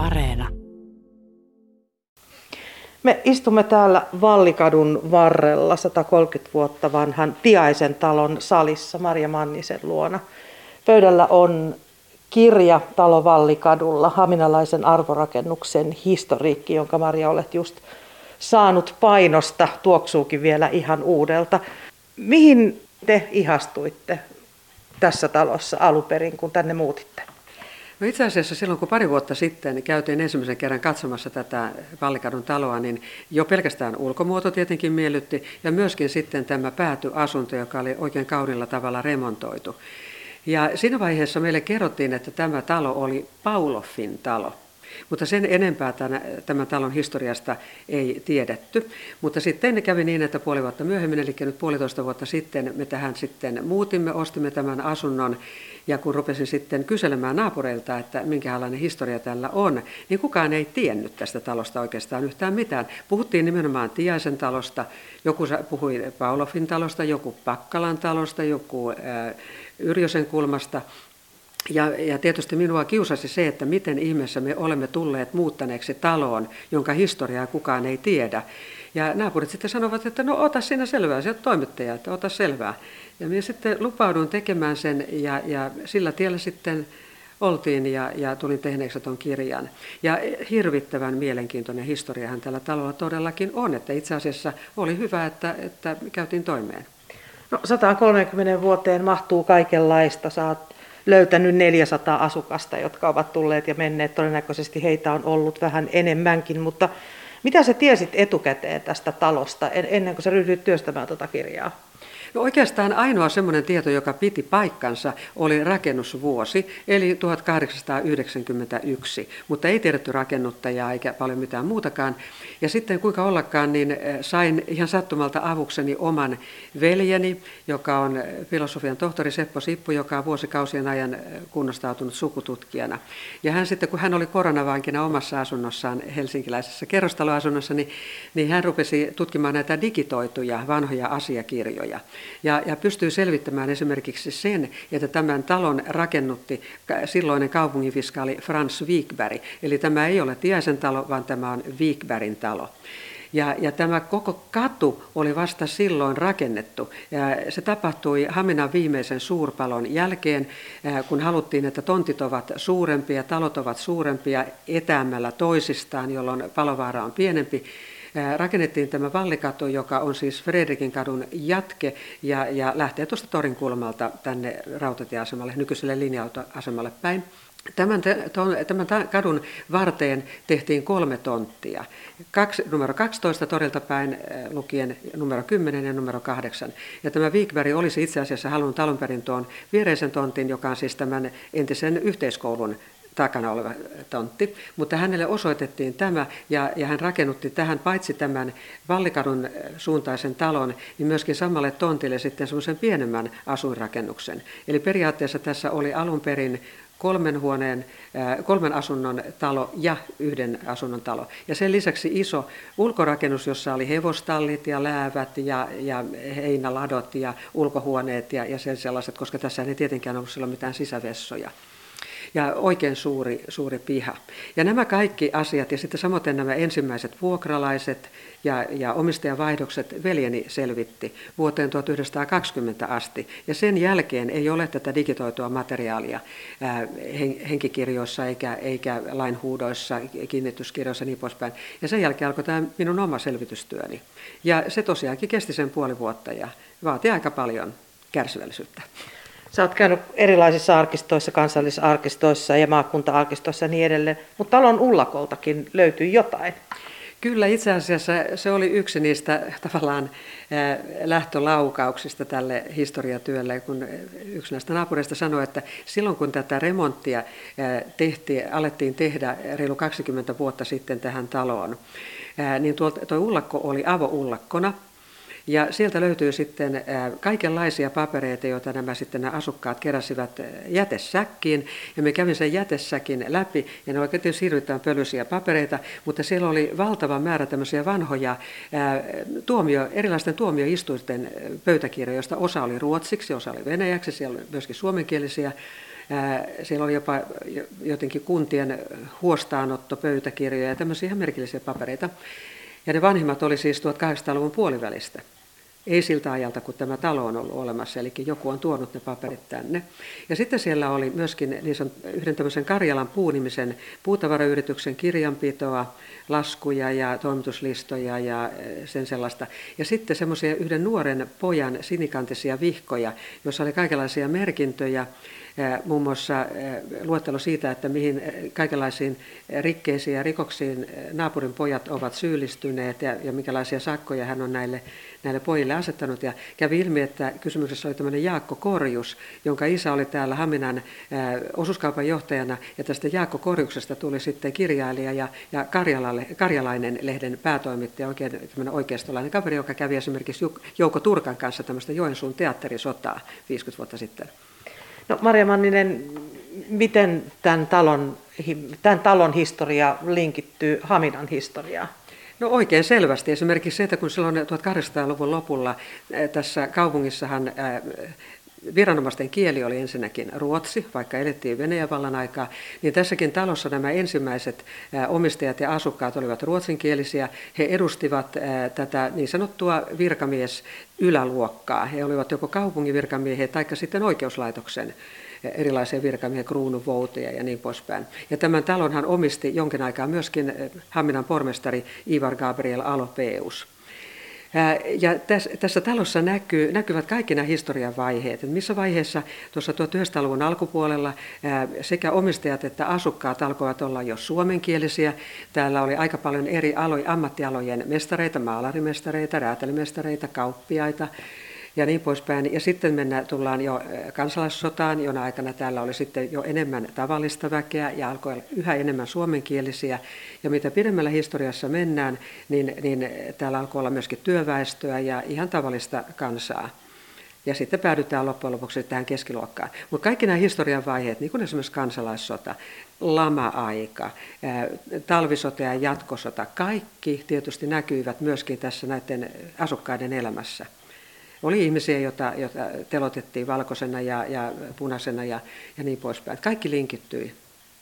Areena. Me istumme täällä Vallikadun varrella 130 vuotta vanhan Tiaisen talon salissa Maria Mannisen luona. Pöydällä on kirja Talo Vallikadulla, Haminalaisen arvorakennuksen historiikki, jonka Maria olet just saanut painosta, tuoksuukin vielä ihan uudelta. Mihin te ihastuitte tässä talossa aluperin, kun tänne muutitte? No itse asiassa silloin, kun pari vuotta sitten käytiin ensimmäisen kerran katsomassa tätä Vallikadun taloa, niin jo pelkästään ulkomuoto tietenkin miellytti ja myöskin sitten tämä päätyasunto, joka oli oikein kaunilla tavalla remontoitu. Ja siinä vaiheessa meille kerrottiin, että tämä talo oli Pauloffin talo. Mutta sen enempää tämän, tämän talon historiasta ei tiedetty. Mutta sitten kävi niin, että puoli vuotta myöhemmin, eli nyt puolitoista vuotta sitten, me tähän sitten muutimme, ostimme tämän asunnon. Ja kun rupesin sitten kyselemään naapureilta, että minkälainen historia tällä on, niin kukaan ei tiennyt tästä talosta oikeastaan yhtään mitään. Puhuttiin nimenomaan Tiaisen talosta, joku puhui Paulofin talosta, joku Pakkalan talosta, joku Yrjösen kulmasta. Ja, ja tietysti minua kiusasi se, että miten ihmeessä me olemme tulleet muuttaneeksi taloon, jonka historiaa kukaan ei tiedä. Ja naapurit sitten sanovat, että no ota siinä selvää, se on toimittaja, että ota selvää. Ja minä sitten lupaudun tekemään sen ja, ja sillä tiellä sitten oltiin ja, ja tulin tehneeksi tuon kirjan. Ja hirvittävän mielenkiintoinen historiahan tällä talolla todellakin on, että itse asiassa oli hyvä, että, että käytiin toimeen. No 130 vuoteen mahtuu kaikenlaista. Sä oot löytänyt 400 asukasta, jotka ovat tulleet ja menneet. Todennäköisesti heitä on ollut vähän enemmänkin, mutta mitä sä tiesit etukäteen tästä talosta ennen kuin sä ryhdyit työstämään tuota kirjaa? No oikeastaan ainoa semmoinen tieto, joka piti paikkansa, oli rakennusvuosi, eli 1891, mutta ei tiedetty rakennuttajaa eikä paljon mitään muutakaan. Ja sitten kuinka ollakaan, niin eh, sain ihan sattumalta avukseni oman veljeni, joka on eh, filosofian tohtori Seppo Sippu, joka on vuosikausien ajan eh, kunnostautunut sukututkijana. Ja hän sitten, kun hän oli koronavankina omassa asunnossaan, helsinkiläisessä kerrostaloasunnossa, niin, niin hän rupesi tutkimaan näitä digitoituja vanhoja asiakirjoja. Ja, ja pystyy selvittämään esimerkiksi sen, että tämän talon rakennutti silloinen kaupunginfiskaali Frans Wikberg. Eli tämä ei ole Tiaisen talo, vaan tämä on Wikbergin talo. Ja, ja tämä koko katu oli vasta silloin rakennettu. Ja se tapahtui Haminan viimeisen suurpalon jälkeen, kun haluttiin, että tontit ovat suurempia, talot ovat suurempia etäämällä toisistaan, jolloin palovaara on pienempi rakennettiin tämä Vallikatu, joka on siis Fredrikin kadun jatke ja, ja lähtee tuosta Torin kulmalta tänne rautatieasemalle, nykyiselle linja-autoasemalle päin. Tämän, tämän kadun varteen tehtiin kolme tonttia. Kaksi, numero 12 torilta päin lukien numero 10 ja numero 8. Ja tämä Wikberg olisi itse asiassa halunnut alun perin tuon viereisen tontin, joka on siis tämän entisen yhteiskoulun takana oleva tontti, mutta hänelle osoitettiin tämä ja, ja hän rakennutti tähän paitsi tämän Vallikadun suuntaisen talon, niin myöskin samalle tontille sitten semmoisen pienemmän asuinrakennuksen. Eli periaatteessa tässä oli alun perin kolmen huoneen, kolmen asunnon talo ja yhden asunnon talo. Ja sen lisäksi iso ulkorakennus, jossa oli hevostallit ja läävät ja, ja heinäladot ja ulkohuoneet ja, ja sen sellaiset, koska tässä ei tietenkään ollut silloin mitään sisävessoja ja oikein suuri, suuri piha. Ja nämä kaikki asiat ja sitten samoin nämä ensimmäiset vuokralaiset ja, ja omistajavaihdokset veljeni selvitti vuoteen 1920 asti. Ja sen jälkeen ei ole tätä digitoitua materiaalia ää, henkikirjoissa eikä, eikä lainhuudoissa, kiinnityskirjoissa ja niin poispäin. Ja sen jälkeen alkoi tämä minun oma selvitystyöni. Ja se tosiaankin kesti sen puoli vuotta ja vaati aika paljon kärsivällisyyttä. Sä oot käynyt erilaisissa arkistoissa, kansallisarkistoissa ja maakunta-arkistoissa ja niin edelleen, mutta talon ullakoltakin löytyy jotain. Kyllä, itse asiassa se oli yksi niistä tavallaan lähtölaukauksista tälle historiatyölle, kun yksi näistä naapureista sanoi, että silloin kun tätä remonttia tehtiin, alettiin tehdä reilu 20 vuotta sitten tähän taloon, niin tuo, tuo ullakko oli avoullakkona, ja sieltä löytyy sitten kaikenlaisia papereita, joita nämä sitten nämä asukkaat keräsivät jätesäkkiin. Ja me kävin sen jätesäkin läpi, ja ne oikein hirvittävän pölyisiä papereita, mutta siellä oli valtava määrä tämmöisiä vanhoja tuomio, erilaisten tuomioistuinten pöytäkirjoja, joista osa oli ruotsiksi, osa oli venäjäksi, siellä oli myöskin suomenkielisiä Siellä oli jopa jotenkin kuntien huostaanottopöytäkirjoja ja tämmöisiä ihan merkillisiä papereita. Ja ne vanhimmat oli siis 1800-luvun puolivälistä. Ei siltä ajalta, kun tämä talo on ollut olemassa, eli joku on tuonut ne paperit tänne. Ja sitten siellä oli myöskin niin sanon, yhden tämmöisen Karjalan puunimisen puutavarayrityksen kirjanpitoa, laskuja ja toimituslistoja ja eh, sen sellaista. Ja sitten semmoisia yhden nuoren pojan sinikantisia vihkoja, joissa oli kaikenlaisia merkintöjä, muun muassa luettelo siitä, että mihin kaikenlaisiin rikkeisiin ja rikoksiin naapurin pojat ovat syyllistyneet ja, ja minkälaisia sakkoja hän on näille, näille pojille asettanut. Ja kävi ilmi, että kysymyksessä oli tämmöinen Jaakko Korjus, jonka isä oli täällä Haminan osuuskaupan johtajana, ja tästä Jaakko Korjuksesta tuli sitten kirjailija ja, ja Karjalainen lehden päätoimittaja, oikein tämmöinen oikeistolainen kaveri, joka kävi esimerkiksi Jouko Turkan kanssa tämmöistä Joensuun teatterisotaa 50 vuotta sitten. No Maria Manninen, miten tämän talon, tämän talon historia linkittyy Haminan historiaan? No oikein selvästi. Esimerkiksi se, että kun silloin 1800-luvun lopulla tässä kaupungissahan viranomaisten kieli oli ensinnäkin ruotsi, vaikka elettiin Venäjän vallan aikaa, niin tässäkin talossa nämä ensimmäiset omistajat ja asukkaat olivat ruotsinkielisiä. He edustivat tätä niin sanottua virkamies yläluokkaa. He olivat joko kaupungin virkamiehiä tai sitten oikeuslaitoksen erilaisia virkamiehiä, kruunuvouteja ja niin poispäin. Ja tämän talonhan omisti jonkin aikaa myöskin Haminan pormestari Ivar Gabriel Alopeus. Ja tässä, talossa näkyy, näkyvät kaikki nämä historian vaiheet. Että missä vaiheessa tuossa 1900-luvun alkupuolella sekä omistajat että asukkaat alkoivat olla jo suomenkielisiä. Täällä oli aika paljon eri aloja, ammattialojen mestareita, maalarimestareita, räätälimestareita, kauppiaita ja niin poispäin. Ja sitten mennään, tullaan jo kansalaissotaan, jona aikana täällä oli sitten jo enemmän tavallista väkeä ja alkoi olla yhä enemmän suomenkielisiä. Ja mitä pidemmällä historiassa mennään, niin, niin täällä alkoi olla myöskin työväestöä ja ihan tavallista kansaa. Ja sitten päädytään loppujen lopuksi tähän keskiluokkaan. Mutta kaikki nämä historian vaiheet, niin kuin esimerkiksi kansalaissota, lama-aika, talvisota ja jatkosota, kaikki tietysti näkyivät myöskin tässä näiden asukkaiden elämässä. Oli ihmisiä, joita, joita telotettiin valkoisena ja, ja punaisena ja, ja niin poispäin. Kaikki linkittyi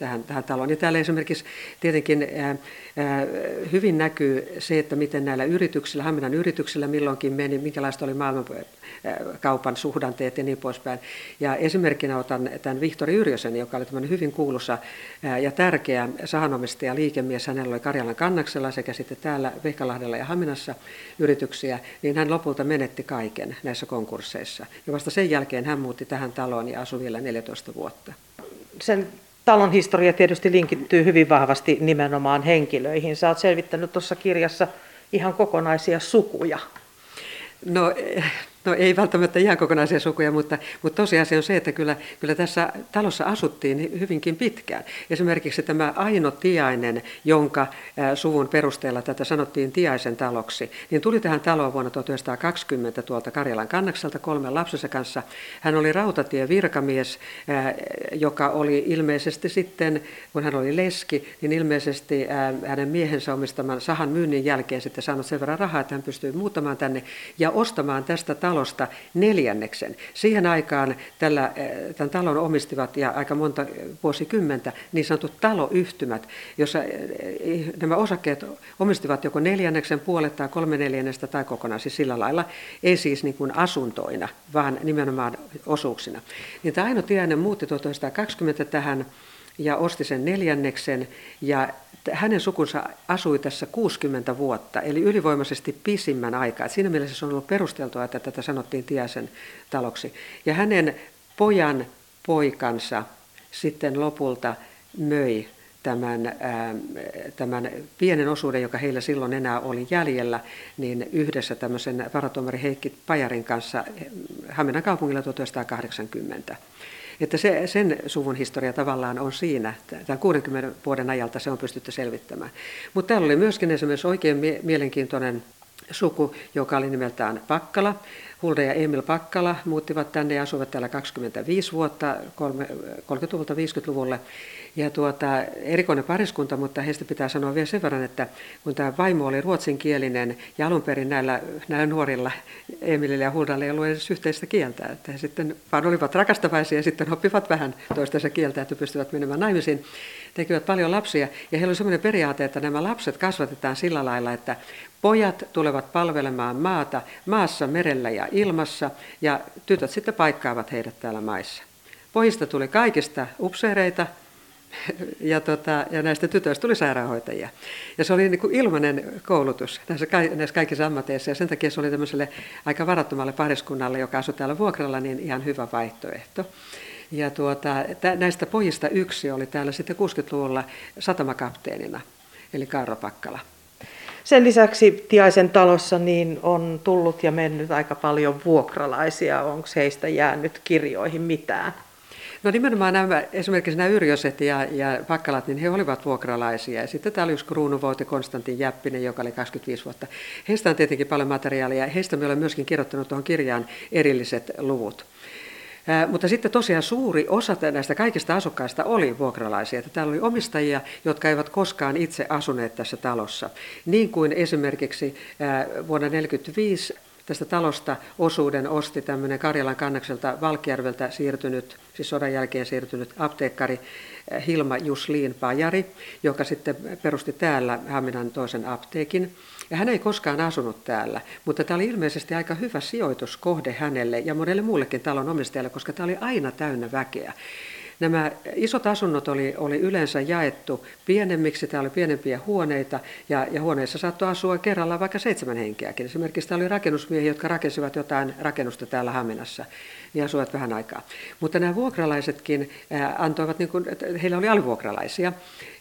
tähän, tähän taloon. Ja täällä esimerkiksi tietenkin ää, ää, hyvin näkyy se, että miten näillä yrityksillä, Haminan yrityksillä milloinkin meni, minkälaista oli maailmankaupan suhdanteet ja niin poispäin. Ja esimerkkinä otan tämän Vihtori Yrjösen, joka oli tämmöinen hyvin kuuluisa ää, ja tärkeä sahanomistaja liikemies. Hänellä oli Karjalan kannaksella sekä sitten täällä Vehkalahdella ja Haminassa yrityksiä, niin hän lopulta menetti kaiken näissä konkursseissa. Ja vasta sen jälkeen hän muutti tähän taloon ja asui vielä 14 vuotta. Sen talon historia tietysti linkittyy hyvin vahvasti nimenomaan henkilöihin. Sä oot selvittänyt tuossa kirjassa ihan kokonaisia sukuja. No No ei välttämättä ihan kokonaisia sukuja, mutta, mutta tosiasia on se, että kyllä, kyllä tässä talossa asuttiin hyvinkin pitkään. Esimerkiksi tämä Aino Tiainen, jonka suvun perusteella tätä sanottiin Tiaisen taloksi, niin tuli tähän taloon vuonna 1920 tuolta Karjalan kannakselta kolmen lapsensa kanssa. Hän oli rautatie virkamies, joka oli ilmeisesti sitten, kun hän oli leski, niin ilmeisesti hänen miehensä omistaman sahan myynnin jälkeen sitten saanut sen verran rahaa, että hän pystyi muuttamaan tänne ja ostamaan tästä talosta neljänneksen. Siihen aikaan tällä, eh, tämän talon omistivat ja aika monta vuosikymmentä niin sanotut taloyhtymät, jossa eh, nämä osakkeet omistivat joko neljänneksen puolet tai kolme neljännestä tai kokonaan siis sillä lailla, ei siis niin kuin asuntoina, vaan nimenomaan osuuksina. Niin tämä Aino Tiainen muutti 1920 tähän ja osti sen neljänneksen ja hänen sukunsa asui tässä 60 vuotta, eli ylivoimaisesti pisimmän aikaa. Siinä mielessä se on ollut perusteltua, että tätä sanottiin Tiaisen taloksi. Ja hänen pojan poikansa sitten lopulta möi tämän, ää, tämän pienen osuuden, joka heillä silloin enää oli jäljellä, niin yhdessä tämmöisen varatuomari Heikki Pajarin kanssa Haminan kaupungilla 1980. Että se, sen suvun historia tavallaan on siinä, tämän 60 vuoden ajalta se on pystytty selvittämään. Mutta täällä oli myöskin esimerkiksi oikein mielenkiintoinen suku, joka oli nimeltään Pakkala. Hulda ja Emil Pakkala muuttivat tänne ja asuivat täällä 25 vuotta 30-luvulta 50-luvulle. Ja tuota, erikoinen pariskunta, mutta heistä pitää sanoa vielä sen verran, että kun tämä vaimo oli ruotsinkielinen ja alun perin näillä, näillä nuorilla Emilille ja Huldalle ei ollut edes yhteistä kieltä, että he sitten vaan olivat rakastavaisia ja sitten oppivat vähän toistensa kieltä, että pystyvät menemään naimisiin, tekivät paljon lapsia ja heillä oli sellainen periaate, että nämä lapset kasvatetaan sillä lailla, että Pojat tulevat palvelemaan maata maassa, merellä ja ilmassa ja tytöt sitten paikkaavat heidät täällä maissa. Pojista tuli kaikista upseereita ja, tota, ja näistä tytöistä tuli sairaanhoitajia. Ja se oli niin kuin ilmainen koulutus näissä, näissä kaikissa ammateissa ja sen takia se oli tämmöiselle aika varattomalle pariskunnalle, joka asui täällä vuokralla, niin ihan hyvä vaihtoehto. Ja tuota, näistä pojista yksi oli täällä sitten 60-luvulla satamakapteenina, eli Karro Pakkala. Sen lisäksi Tiaisen talossa niin on tullut ja mennyt aika paljon vuokralaisia. Onko heistä jäänyt kirjoihin mitään? No nimenomaan nämä, esimerkiksi nämä Yrjöset ja, ja Pakkalat, niin he olivat vuokralaisia. Ja sitten täällä yksi kruunuvouti Konstantin Jäppinen, joka oli 25 vuotta. Heistä on tietenkin paljon materiaalia. Heistä me olemme myöskin kirjoittanut tuohon kirjaan erilliset luvut. Mutta sitten tosiaan suuri osa näistä kaikista asukkaista oli vuokralaisia. Että täällä oli omistajia, jotka eivät koskaan itse asuneet tässä talossa. Niin kuin esimerkiksi vuonna 1945 tästä talosta osuuden osti tämmöinen Karjalan kannakselta Valkjärveltä siirtynyt, siis sodan jälkeen siirtynyt apteekkari Hilma Jusliin Pajari, joka sitten perusti täällä Haminan toisen apteekin. Ja hän ei koskaan asunut täällä, mutta tämä oli ilmeisesti aika hyvä sijoituskohde hänelle ja monelle muullekin talon omistajalle, koska tämä oli aina täynnä väkeä. Nämä isot asunnot oli, oli yleensä jaettu pienemmiksi, täällä oli pienempiä huoneita ja, ja huoneissa saattoi asua kerrallaan vaikka seitsemän henkeäkin. Esimerkiksi täällä oli rakennusmiehiä, jotka rakensivat jotain rakennusta täällä Haminassa ja asuivat vähän aikaa. Mutta nämä vuokralaisetkin antoivat, niin kuin, heillä oli alivuokralaisia.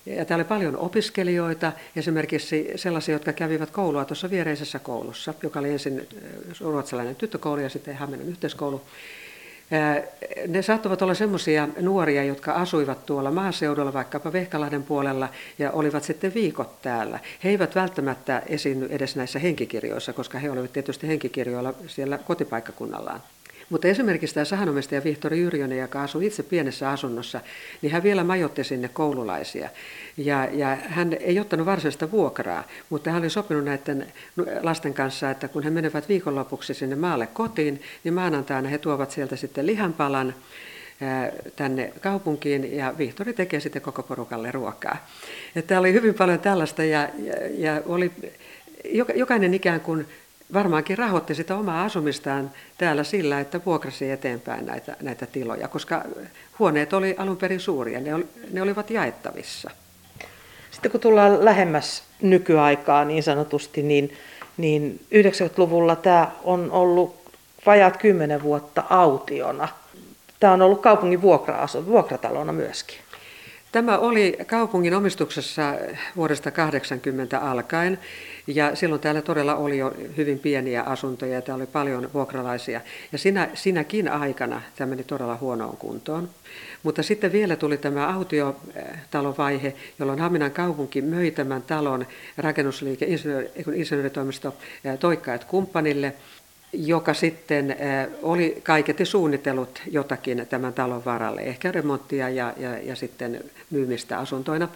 Ja täällä oli paljon opiskelijoita, esimerkiksi sellaisia, jotka kävivät koulua tuossa viereisessä koulussa, joka oli ensin ruotsalainen tyttökoulu ja sitten Haminan yhteiskoulu. Ne saattavat olla sellaisia nuoria, jotka asuivat tuolla maaseudulla, vaikkapa Vehkalahden puolella, ja olivat sitten viikot täällä. He eivät välttämättä esiinny edes näissä henkikirjoissa, koska he olivat tietysti henkikirjoilla siellä kotipaikkakunnallaan. Mutta esimerkiksi tämä sahanomistaja Vihtori Yrjönen, joka asui itse pienessä asunnossa, niin hän vielä majoitti sinne koululaisia. Ja, ja hän ei ottanut varsinaista vuokraa, mutta hän oli sopinut näiden lasten kanssa, että kun he menevät viikonlopuksi sinne maalle kotiin, niin maanantaina he tuovat sieltä sitten lihanpalan tänne kaupunkiin ja Vihtori tekee sitten koko porukalle ruokaa. Että oli hyvin paljon tällaista ja, ja, ja oli jokainen ikään kuin varmaankin rahoitti sitä omaa asumistaan täällä sillä, että vuokrasi eteenpäin näitä, näitä tiloja, koska huoneet oli alun perin suuria, ne, oli, ne olivat jaettavissa. Sitten kun tullaan lähemmäs nykyaikaa niin sanotusti, niin, niin 90-luvulla tämä on ollut vajaat 10 vuotta autiona. Tämä on ollut kaupungin vuokra vuokratalona myöskin. Tämä oli kaupungin omistuksessa vuodesta 80 alkaen ja silloin täällä todella oli jo hyvin pieniä asuntoja ja täällä oli paljon vuokralaisia. Ja sinä, sinäkin aikana tämä meni todella huonoon kuntoon. Mutta sitten vielä tuli tämä autiotalovaihe, jolloin Haminan kaupunki möi tämän talon rakennusliike, insinööritoimisto Toikkaat kumppanille – joka sitten oli kaiketi suunnitellut jotakin tämän talon varalle, ehkä remonttia ja, ja, ja sitten myymistä asuntoina.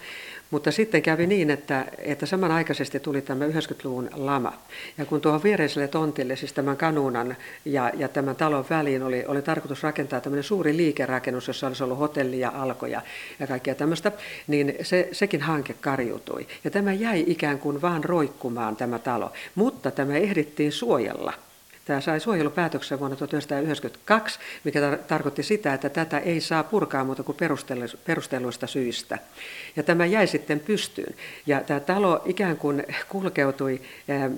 Mutta sitten kävi niin, että, että samanaikaisesti tuli tämä 90-luvun lama. Ja kun tuohon viereiselle tontille, siis tämän kanuunan ja, ja tämän talon väliin oli, oli tarkoitus rakentaa tämmöinen suuri liikerakennus, jossa olisi ollut hotelli ja alkoja ja kaikkea tämmöistä, niin se, sekin hanke karjutui. Ja tämä jäi ikään kuin vaan roikkumaan tämä talo, mutta tämä ehdittiin suojella Tämä sai suojelupäätöksen vuonna 1992, mikä tar- tarkoitti sitä, että tätä ei saa purkaa muuta kuin perustelluista syistä. Ja tämä jäi sitten pystyyn. Ja tämä talo ikään kuin kulkeutui ää,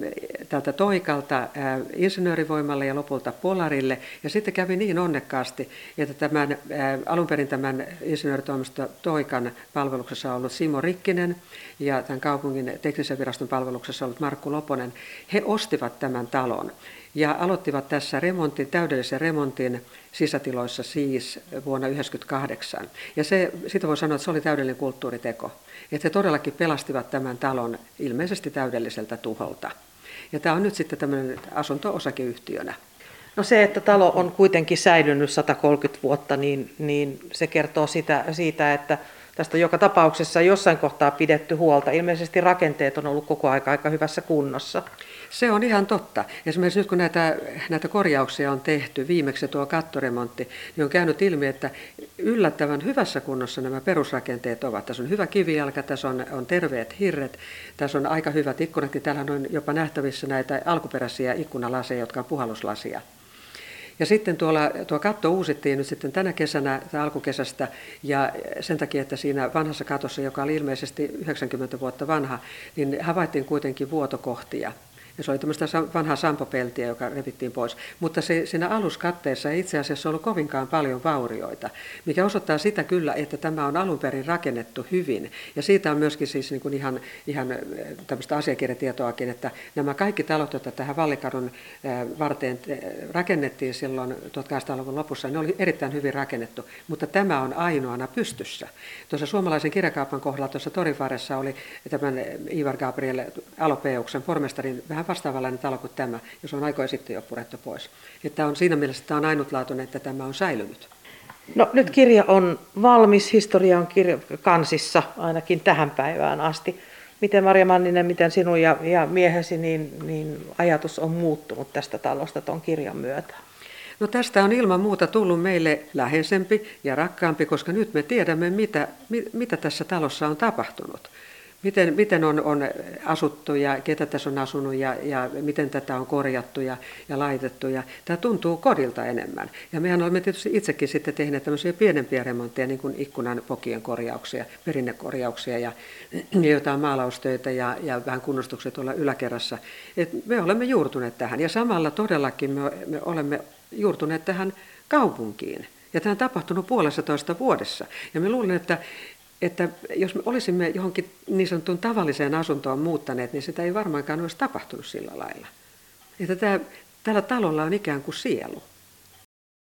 tältä toikalta ää, insinöörivoimalle ja lopulta Polarille. Ja sitten kävi niin onnekkaasti, että tämän, ää, alun perin tämän insinööritoimisto Toikan palveluksessa ollut Simo Rikkinen ja tämän kaupungin teknisen viraston palveluksessa ollut Markku Loponen, he ostivat tämän talon ja aloittivat tässä remontin, täydellisen remontin sisätiloissa siis vuonna 1998. Ja se, sitä voi sanoa, että se oli täydellinen kulttuuriteko. Että he todellakin pelastivat tämän talon ilmeisesti täydelliseltä tuholta. Ja tämä on nyt sitten tämmöinen asunto-osakeyhtiönä. No se, että talo on kuitenkin säilynyt 130 vuotta, niin, niin se kertoo sitä, siitä, että tästä joka tapauksessa jossain kohtaa pidetty huolta. Ilmeisesti rakenteet on ollut koko aika aika hyvässä kunnossa. Se on ihan totta. Esimerkiksi nyt kun näitä, näitä korjauksia on tehty, viimeksi tuo kattoremontti, niin on käynyt ilmi, että yllättävän hyvässä kunnossa nämä perusrakenteet ovat. Tässä on hyvä kivijalka, tässä on, on terveet hirret, tässä on aika hyvät ikkunat, täällä on jopa nähtävissä näitä alkuperäisiä ikkunalaseja, jotka on puhalluslasia. Ja sitten tuolla, tuo katto uusittiin nyt sitten tänä kesänä tai alkukesästä ja sen takia, että siinä vanhassa katossa, joka oli ilmeisesti 90 vuotta vanha, niin havaittiin kuitenkin vuotokohtia. Ja se oli tämmöistä vanhaa sampopeltiä, joka revittiin pois. Mutta se, siinä aluskatteessa ei itse asiassa ollut kovinkaan paljon vaurioita, mikä osoittaa sitä kyllä, että tämä on alun perin rakennettu hyvin. Ja siitä on myöskin siis niin kuin ihan, ihan tämmöistä asiakirjatietoakin, että nämä kaikki talot, joita tähän Vallikadun varteen rakennettiin silloin 1800-luvun lopussa, ne oli erittäin hyvin rakennettu, mutta tämä on ainoana pystyssä. Tuossa suomalaisen kirjakaupan kohdalla tuossa Torivaressa oli tämän Ivar Gabriel Alopeuksen pormestarin vähän vähän vastaavanlainen talo kuin tämä, jos on aikoja sitten jo purettu pois. Että on siinä mielessä tämä on ainutlaatuinen, että tämä on säilynyt. No nyt kirja on valmis, historia on kirja kansissa ainakin tähän päivään asti. Miten Marja Manninen, miten sinun ja, ja miehesi, niin, niin ajatus on muuttunut tästä talosta tuon kirjan myötä? No tästä on ilman muuta tullut meille läheisempi ja rakkaampi, koska nyt me tiedämme, mitä, mitä tässä talossa on tapahtunut miten, miten on, on asuttu ja ketä tässä on asunut ja, ja miten tätä on korjattu ja, ja laitettu. Ja tämä tuntuu kodilta enemmän. Ja mehän olemme tietysti itsekin sitten tehneet tämmöisiä pienempiä remontteja, niin kuin ikkunan pokien korjauksia, perinnekorjauksia ja, ja jotain maalaustöitä ja, ja vähän kunnostuksia tuolla yläkerrassa. Et me olemme juurtuneet tähän ja samalla todellakin me, me olemme juurtuneet tähän kaupunkiin. Ja tämä on tapahtunut puolessa toista vuodessa. Ja me luulen, että, että jos me olisimme johonkin niin sanottuun tavalliseen asuntoon muuttaneet, niin sitä ei varmaankaan olisi tapahtunut sillä lailla. Että tämä, tällä talolla on ikään kuin sielu.